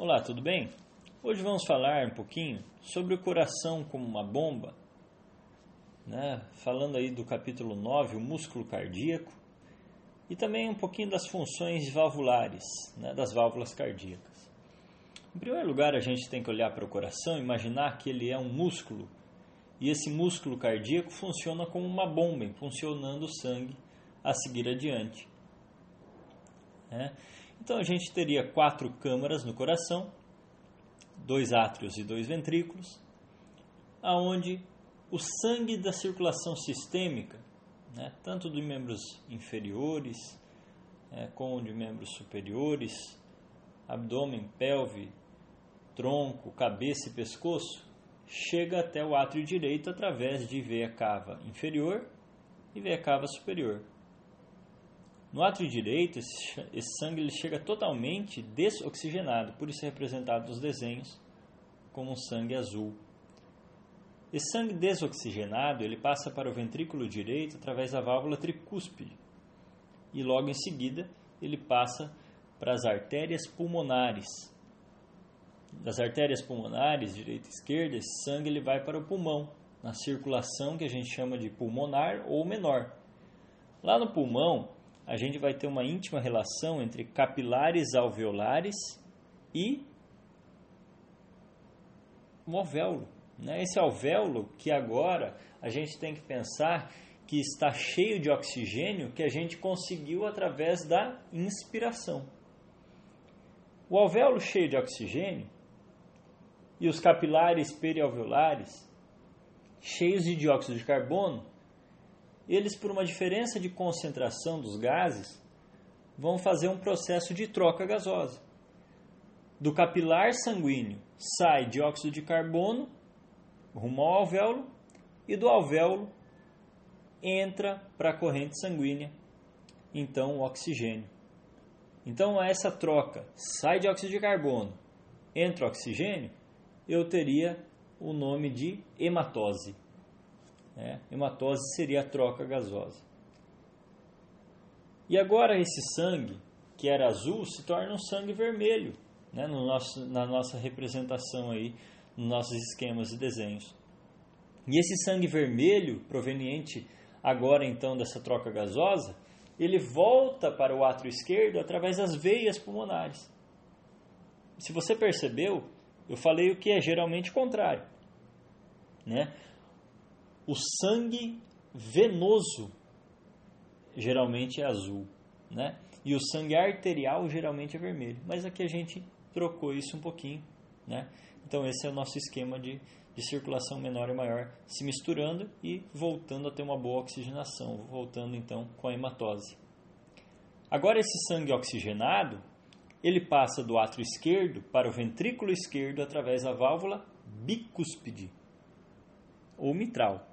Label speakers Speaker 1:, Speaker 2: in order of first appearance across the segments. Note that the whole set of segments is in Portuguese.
Speaker 1: Olá, tudo bem? Hoje vamos falar um pouquinho sobre o coração como uma bomba, né? falando aí do capítulo 9, o músculo cardíaco, e também um pouquinho das funções valvulares, né? das válvulas cardíacas. Em primeiro lugar, a gente tem que olhar para o coração e imaginar que ele é um músculo, e esse músculo cardíaco funciona como uma bomba, funcionando o sangue a seguir adiante. Né? Então a gente teria quatro câmaras no coração, dois átrios e dois ventrículos, aonde o sangue da circulação sistêmica, né, tanto de membros inferiores é, como de membros superiores, abdômen, pelve, tronco, cabeça e pescoço, chega até o átrio direito através de veia cava inferior e veia cava superior. No átrio direito, esse, esse sangue ele chega totalmente desoxigenado, por isso é representado nos desenhos como um sangue azul. Esse sangue desoxigenado ele passa para o ventrículo direito através da válvula tricúspide e logo em seguida ele passa para as artérias pulmonares. Das artérias pulmonares, direita e esquerda, esse sangue ele vai para o pulmão, na circulação que a gente chama de pulmonar ou menor. Lá no pulmão, a gente vai ter uma íntima relação entre capilares alveolares e o alvéolo. Né? Esse alvéolo que agora a gente tem que pensar que está cheio de oxigênio que a gente conseguiu através da inspiração. O alvéolo cheio de oxigênio e os capilares perialveolares cheios de dióxido de carbono eles, por uma diferença de concentração dos gases, vão fazer um processo de troca gasosa. Do capilar sanguíneo sai dióxido de carbono rumo ao alvéolo e do alvéolo entra para a corrente sanguínea, então o oxigênio. Então essa troca sai dióxido de carbono, entra oxigênio, eu teria o nome de hematose. Né? Hematose seria a troca gasosa. E agora esse sangue, que era azul, se torna um sangue vermelho, né? no nosso, na nossa representação aí, nos nossos esquemas e desenhos. E esse sangue vermelho, proveniente agora então dessa troca gasosa, ele volta para o átrio esquerdo através das veias pulmonares. Se você percebeu, eu falei o que é geralmente contrário. Né? O sangue venoso geralmente é azul, né? E o sangue arterial geralmente é vermelho. Mas aqui a gente trocou isso um pouquinho, né? Então esse é o nosso esquema de, de circulação menor e maior se misturando e voltando a ter uma boa oxigenação, voltando então com a hematose. Agora esse sangue oxigenado, ele passa do átrio esquerdo para o ventrículo esquerdo através da válvula bicúspide ou mitral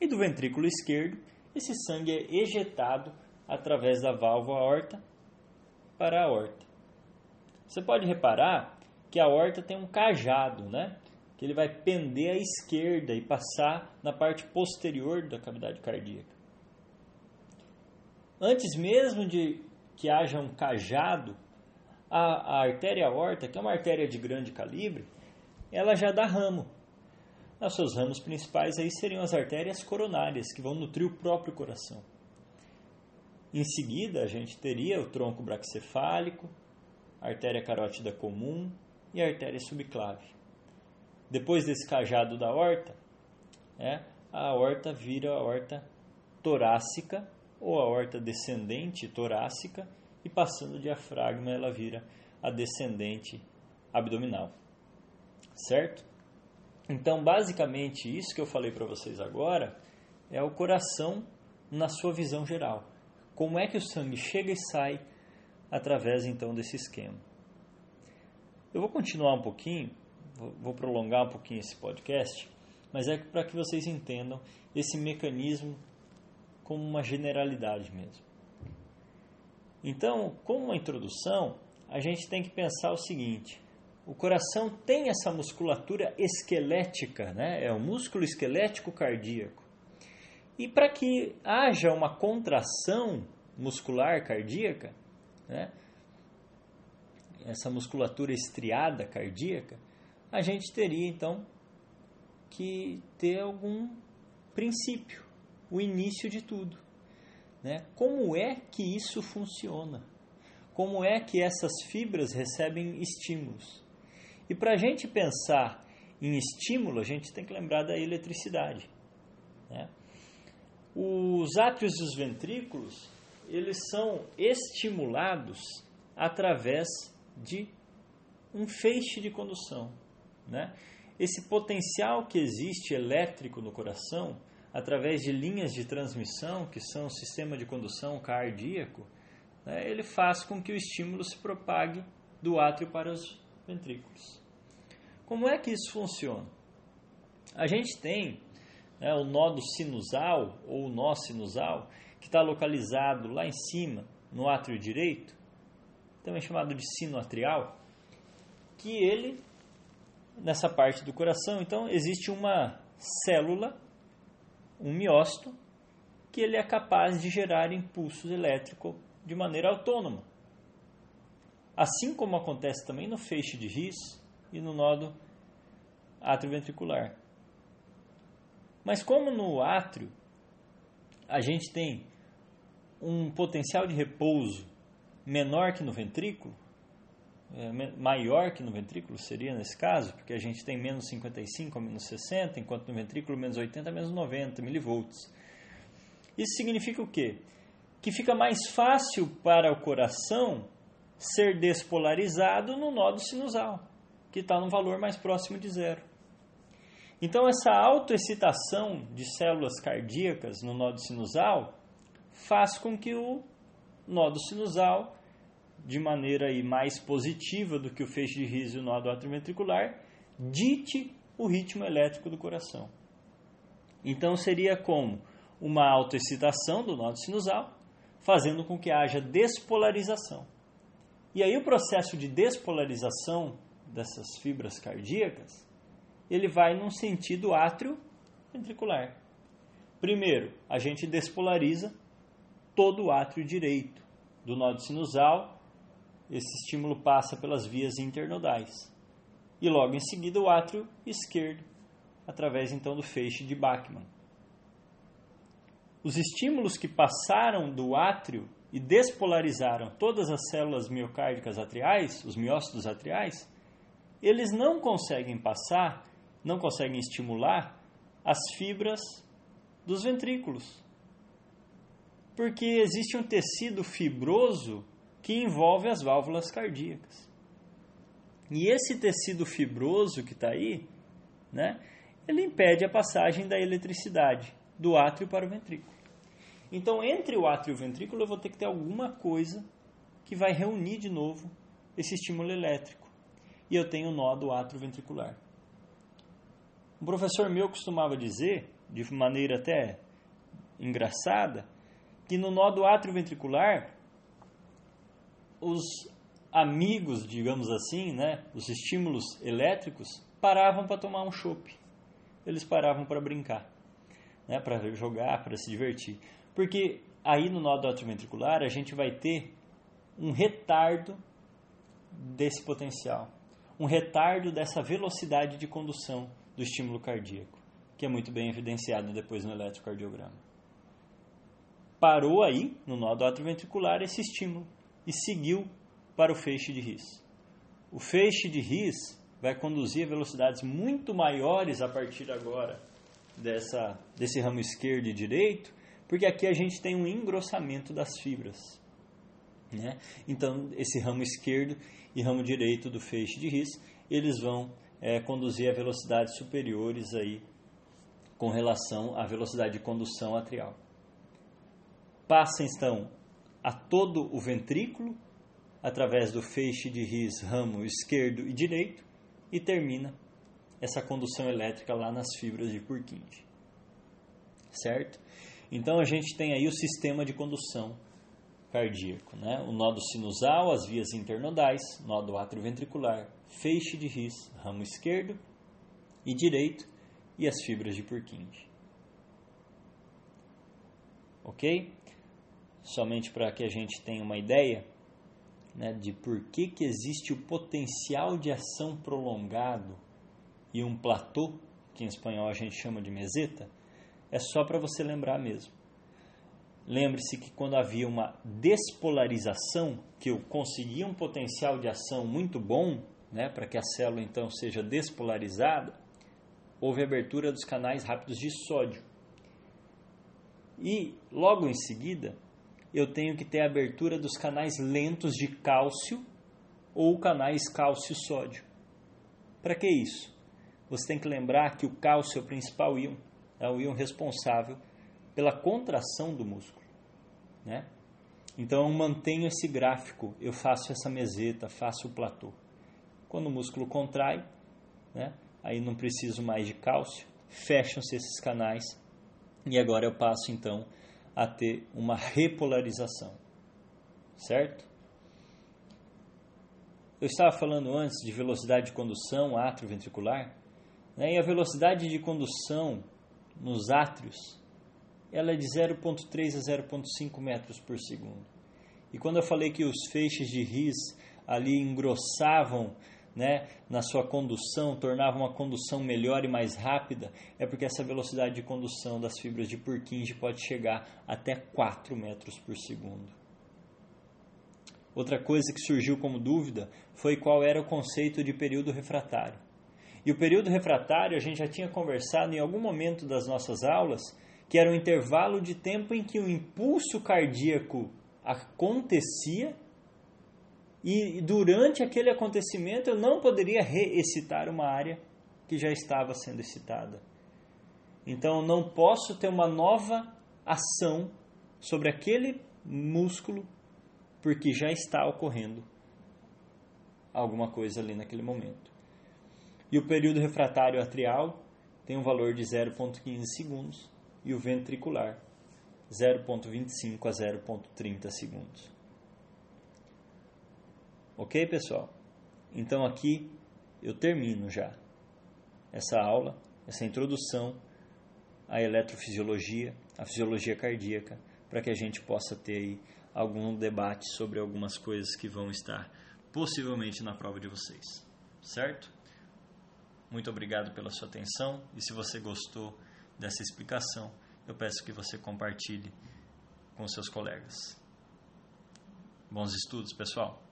Speaker 1: e do ventrículo esquerdo, esse sangue é ejetado através da válvula aorta para a aorta. Você pode reparar que a aorta tem um cajado, né? Que ele vai pender à esquerda e passar na parte posterior da cavidade cardíaca. Antes mesmo de que haja um cajado, a, a artéria aorta, que é uma artéria de grande calibre, ela já dá ramo. Os seus ramos principais aí seriam as artérias coronárias, que vão nutrir o próprio coração. Em seguida, a gente teria o tronco braquicefálico, a artéria carótida comum e a artéria subclave. Depois desse cajado da horta, é, a horta vira a horta torácica ou a horta descendente torácica e passando o diafragma ela vira a descendente abdominal. Certo? Então, basicamente, isso que eu falei para vocês agora é o coração na sua visão geral. Como é que o sangue chega e sai através então desse esquema? Eu vou continuar um pouquinho, vou prolongar um pouquinho esse podcast, mas é para que vocês entendam esse mecanismo como uma generalidade mesmo. Então, como uma introdução, a gente tem que pensar o seguinte: o coração tem essa musculatura esquelética, né? é o músculo esquelético cardíaco. E para que haja uma contração muscular cardíaca, né? essa musculatura estriada cardíaca, a gente teria então que ter algum princípio, o início de tudo. Né? Como é que isso funciona? Como é que essas fibras recebem estímulos? E para a gente pensar em estímulo, a gente tem que lembrar da eletricidade. Né? Os átrios e os ventrículos, eles são estimulados através de um feixe de condução. Né? Esse potencial que existe elétrico no coração, através de linhas de transmissão, que são o sistema de condução cardíaco, né, ele faz com que o estímulo se propague do átrio para os ventrículos. Como é que isso funciona? A gente tem né, o nodo sinusal, ou nó sinusal, que está localizado lá em cima, no átrio direito, também chamado de sino atrial, que ele, nessa parte do coração, então, existe uma célula, um miócito, que ele é capaz de gerar impulsos elétricos de maneira autônoma. Assim como acontece também no feixe de His e no nodo atrioventricular. Mas como no átrio a gente tem um potencial de repouso menor que no ventrículo, é, maior que no ventrículo seria nesse caso, porque a gente tem menos 55 a menos 60, enquanto no ventrículo menos 80 a menos 90 milivolts. Isso significa o quê? Que fica mais fácil para o coração ser despolarizado no nodo sinusal, que está no valor mais próximo de zero. Então, essa autoexcitação de células cardíacas no nodo sinusal faz com que o nodo sinusal, de maneira aí mais positiva do que o feixe de riso e o nodo atrioventricular, dite o ritmo elétrico do coração. Então, seria como uma autoexcitação do nodo sinusal, fazendo com que haja despolarização. E aí o processo de despolarização dessas fibras cardíacas ele vai num sentido átrio ventricular. Primeiro, a gente despolariza todo o átrio direito do nódo sinusal. Esse estímulo passa pelas vias internodais. E logo em seguida o átrio esquerdo, através então do feixe de Bachmann. Os estímulos que passaram do átrio e despolarizaram todas as células miocárdicas atriais, os miócitos atriais, eles não conseguem passar não conseguem estimular as fibras dos ventrículos. Porque existe um tecido fibroso que envolve as válvulas cardíacas. E esse tecido fibroso que está aí, né, ele impede a passagem da eletricidade do átrio para o ventrículo. Então, entre o átrio e o ventrículo, eu vou ter que ter alguma coisa que vai reunir de novo esse estímulo elétrico. E eu tenho o nó do átrio ventricular. Um professor meu costumava dizer, de maneira até engraçada, que no nó do átrio ventricular, os amigos, digamos assim, né, os estímulos elétricos, paravam para tomar um chopp. Eles paravam para brincar, né, para jogar, para se divertir. Porque aí no nó do átrio ventricular a gente vai ter um retardo desse potencial, um retardo dessa velocidade de condução do estímulo cardíaco, que é muito bem evidenciado depois no eletrocardiograma. Parou aí, no nódo atrioventricular, esse estímulo e seguiu para o feixe de His. O feixe de His vai conduzir a velocidades muito maiores a partir agora dessa, desse ramo esquerdo e direito, porque aqui a gente tem um engrossamento das fibras. Né? Então, esse ramo esquerdo e ramo direito do feixe de His, eles vão é, conduzir a velocidades superiores aí com relação à velocidade de condução atrial. Passa então a todo o ventrículo através do feixe de His ramo esquerdo e direito e termina essa condução elétrica lá nas fibras de Purkinje. Certo? Então a gente tem aí o sistema de condução cardíaco, né? O nó sinusal, as vias internodais, nó do atrioventricular, feixe de His, ramo esquerdo e direito e as fibras de Purkinje. Ok? Somente para que a gente tenha uma ideia, né, de por que, que existe o potencial de ação prolongado e um platô, que em espanhol a gente chama de meseta, é só para você lembrar mesmo. Lembre-se que quando havia uma despolarização, que eu conseguia um potencial de ação muito bom, né, para que a célula então seja despolarizada, houve abertura dos canais rápidos de sódio. E logo em seguida, eu tenho que ter a abertura dos canais lentos de cálcio ou canais cálcio-sódio. Para que isso? Você tem que lembrar que o cálcio é o principal íon, é o íon responsável pela contração do músculo. Né? Então eu mantenho esse gráfico, eu faço essa meseta, faço o platô. Quando o músculo contrai, né, aí não preciso mais de cálcio, fecham-se esses canais e agora eu passo então a ter uma repolarização. Certo? Eu estava falando antes de velocidade de condução atrioventricular, né, e a velocidade de condução nos átrios ela é de 0,3 a 0,5 metros por segundo. E quando eu falei que os feixes de ris ali engrossavam né, na sua condução, tornavam a condução melhor e mais rápida, é porque essa velocidade de condução das fibras de Purkinje pode chegar até 4 metros por segundo. Outra coisa que surgiu como dúvida foi qual era o conceito de período refratário. E o período refratário a gente já tinha conversado em algum momento das nossas aulas que era o intervalo de tempo em que o impulso cardíaco acontecia e durante aquele acontecimento eu não poderia reexcitar uma área que já estava sendo excitada. Então não posso ter uma nova ação sobre aquele músculo porque já está ocorrendo alguma coisa ali naquele momento. E o período refratário atrial tem um valor de 0,15 segundos e o ventricular 0,25 a 0,30 segundos. Ok, pessoal? Então aqui eu termino já essa aula, essa introdução à eletrofisiologia, à fisiologia cardíaca, para que a gente possa ter algum debate sobre algumas coisas que vão estar possivelmente na prova de vocês. Certo? Muito obrigado pela sua atenção e se você gostou dessa explicação, eu peço que você compartilhe com seus colegas. Bons estudos, pessoal!